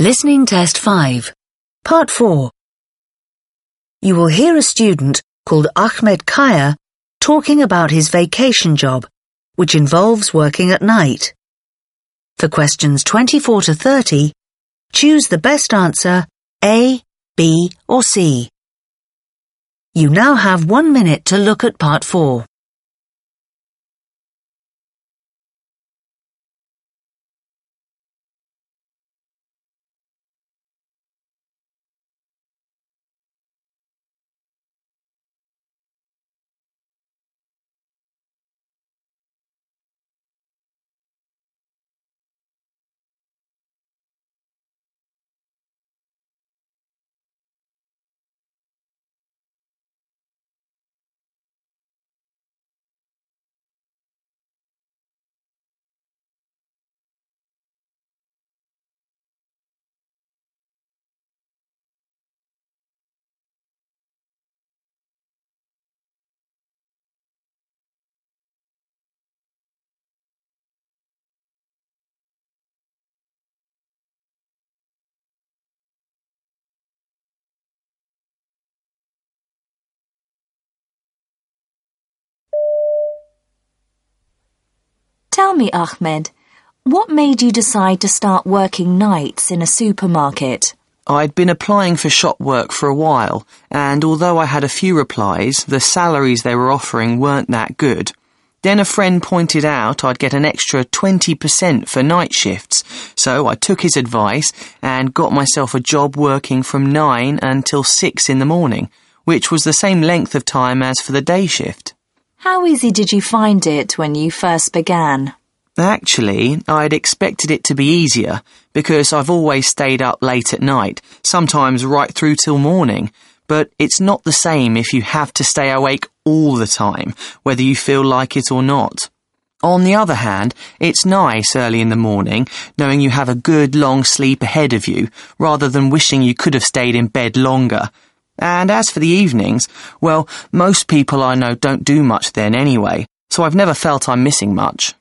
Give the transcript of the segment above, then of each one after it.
Listening Test 5. Part 4. You will hear a student called Ahmet Kaya talking about his vacation job, which involves working at night. For questions 24 to 30, choose the best answer A, B or C. You now have one minute to look at part 4. Me, Ahmet, what made you decide to start working nights in a supermarket? I'd been applying for shop work for a while, and although I had a few replies, the salaries they were offering weren't that good. Then a friend pointed out I'd get an extra 20% for night shifts, so I took his advice and got myself a job working from 9 until 6 in the morning, which was the same length of time as for the day shift. How easy did you find it when you first began? Actually, I'd expected it to be easier because I've always stayed up late at night, sometimes right through till morning. But it's not the same if you have to stay awake all the time, whether you feel like it or not. On the other hand, it's nice early in the morning knowing you have a good long sleep ahead of you, rather than wishing you could have stayed in bed longer. And as for the evenings, well, most people I know don't do much then anyway, so I've never felt I'm missing much.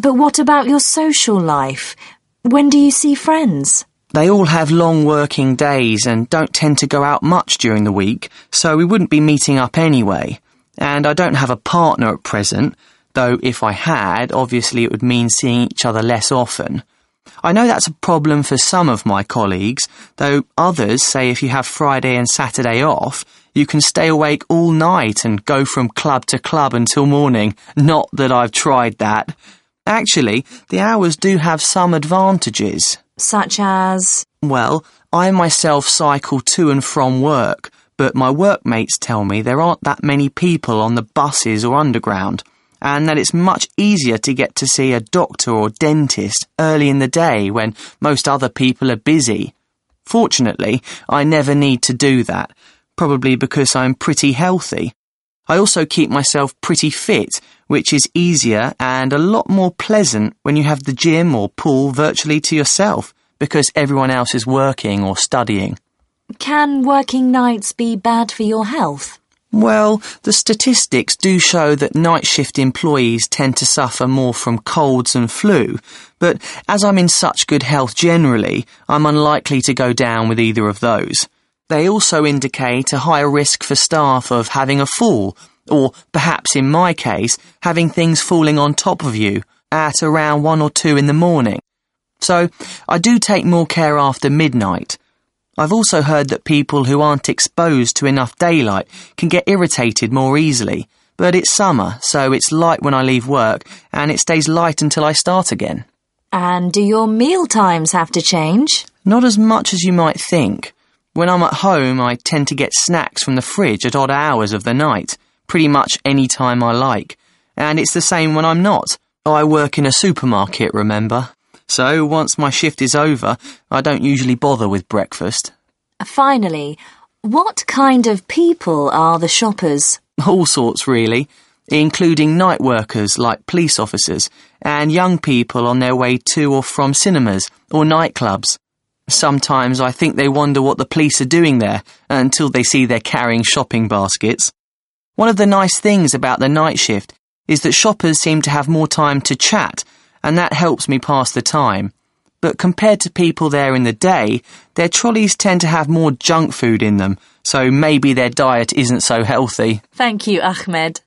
But what about your social life? When do you see friends? They all have long working days and don't tend to go out much during the week, so we wouldn't be meeting up anyway. And I don't have a partner at present, though if I had, obviously it would mean seeing each other less often. I know that's a problem for some of my colleagues, though others say if you have Friday and Saturday off, you can stay awake all night and go from club to club until morning. Not that I've tried that. Actually, the hours do have some advantages. Such as? Well, I myself cycle to and from work, but my workmates tell me there aren't that many people on the buses or underground and that it's much easier to get to see a doctor or dentist early in the day when most other people are busy. Fortunately, I never need to do that, probably because I'm pretty healthy. I also keep myself pretty fit, which is easier and a lot more pleasant when you have the gym or pool virtually to yourself, because everyone else is working or studying. Can working nights be bad for your health? Well, the statistics do show that night shift employees tend to suffer more from colds and flu, but as I'm in such good health generally, I'm unlikely to go down with either of those. They also indicate a higher risk for staff of having a fall, or perhaps in my case, having things falling on top of you at around one or two in the morning. So I do take more care after midnight. I've also heard that people who aren't exposed to enough daylight can get irritated more easily. But it's summer, so it's light when I leave work, and it stays light until I start again. And do your meal times have to change? Not as much as you might think. When I'm at home, I tend to get snacks from the fridge at odd hours of the night, pretty much any time I like. And it's the same when I'm not. I work in a supermarket, remember? So once my shift is over, I don't usually bother with breakfast. Finally, what kind of people are the shoppers? All sorts, really, including night workers like police officers and young people on their way to or from cinemas or nightclubs. Sometimes I think they wonder what the police are doing there until they see they're carrying shopping baskets. One of the nice things about the night shift is that shoppers seem to have more time to chat, and that helps me pass the time. But compared to people there in the day, their trolleys tend to have more junk food in them, so maybe their diet isn't so healthy. Thank you, Ahmet.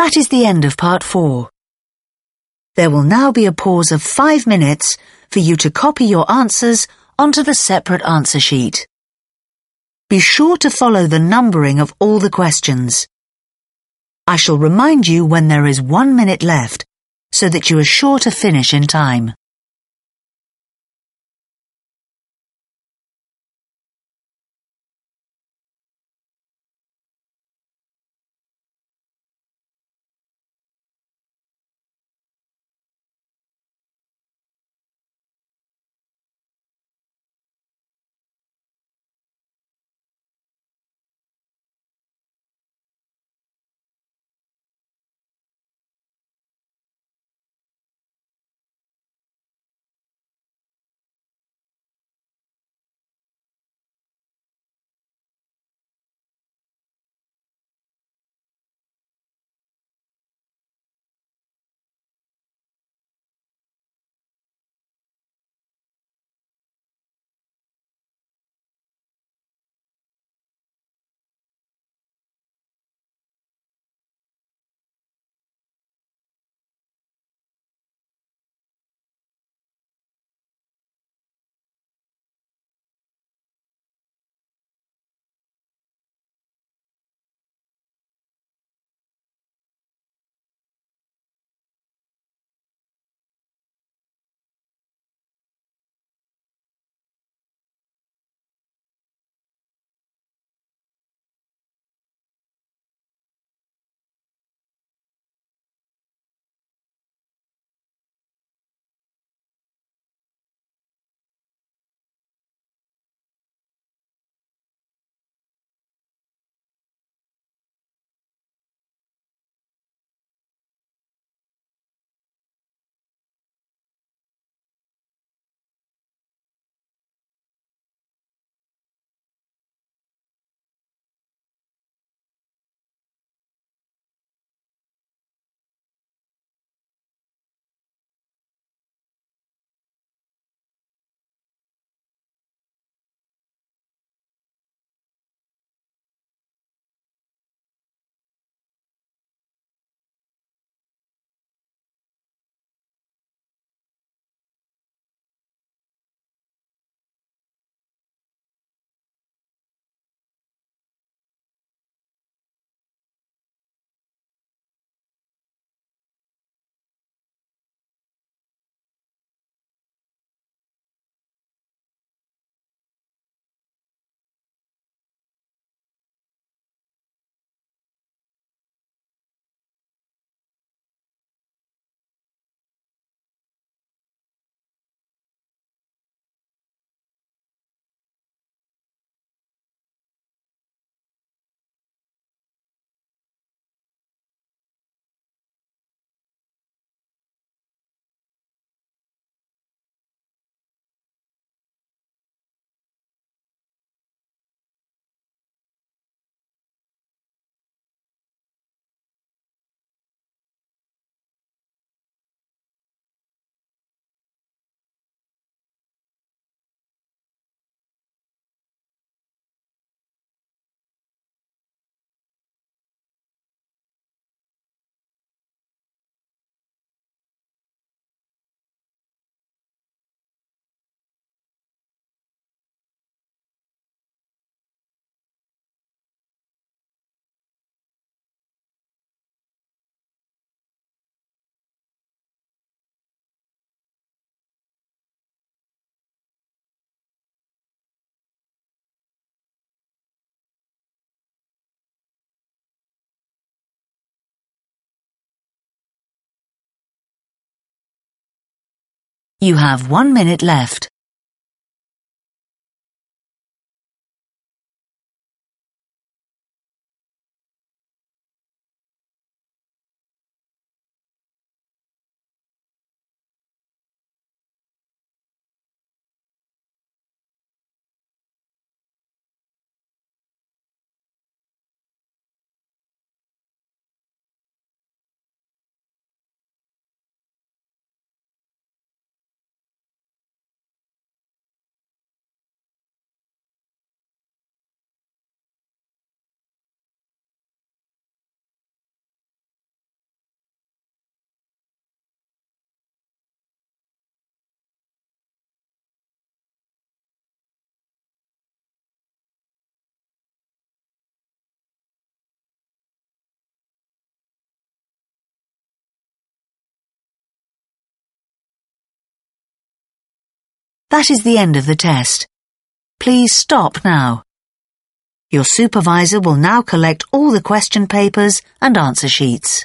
That is the end of part four. There will now be a pause of five minutes for you to copy your answers onto the separate answer sheet. Be sure to follow the numbering of all the questions. I shall remind you when there is one minute left so that you are sure to finish in time. You have one minute left. That is the end of the test. Please stop now. Your supervisor will now collect all the question papers and answer sheets.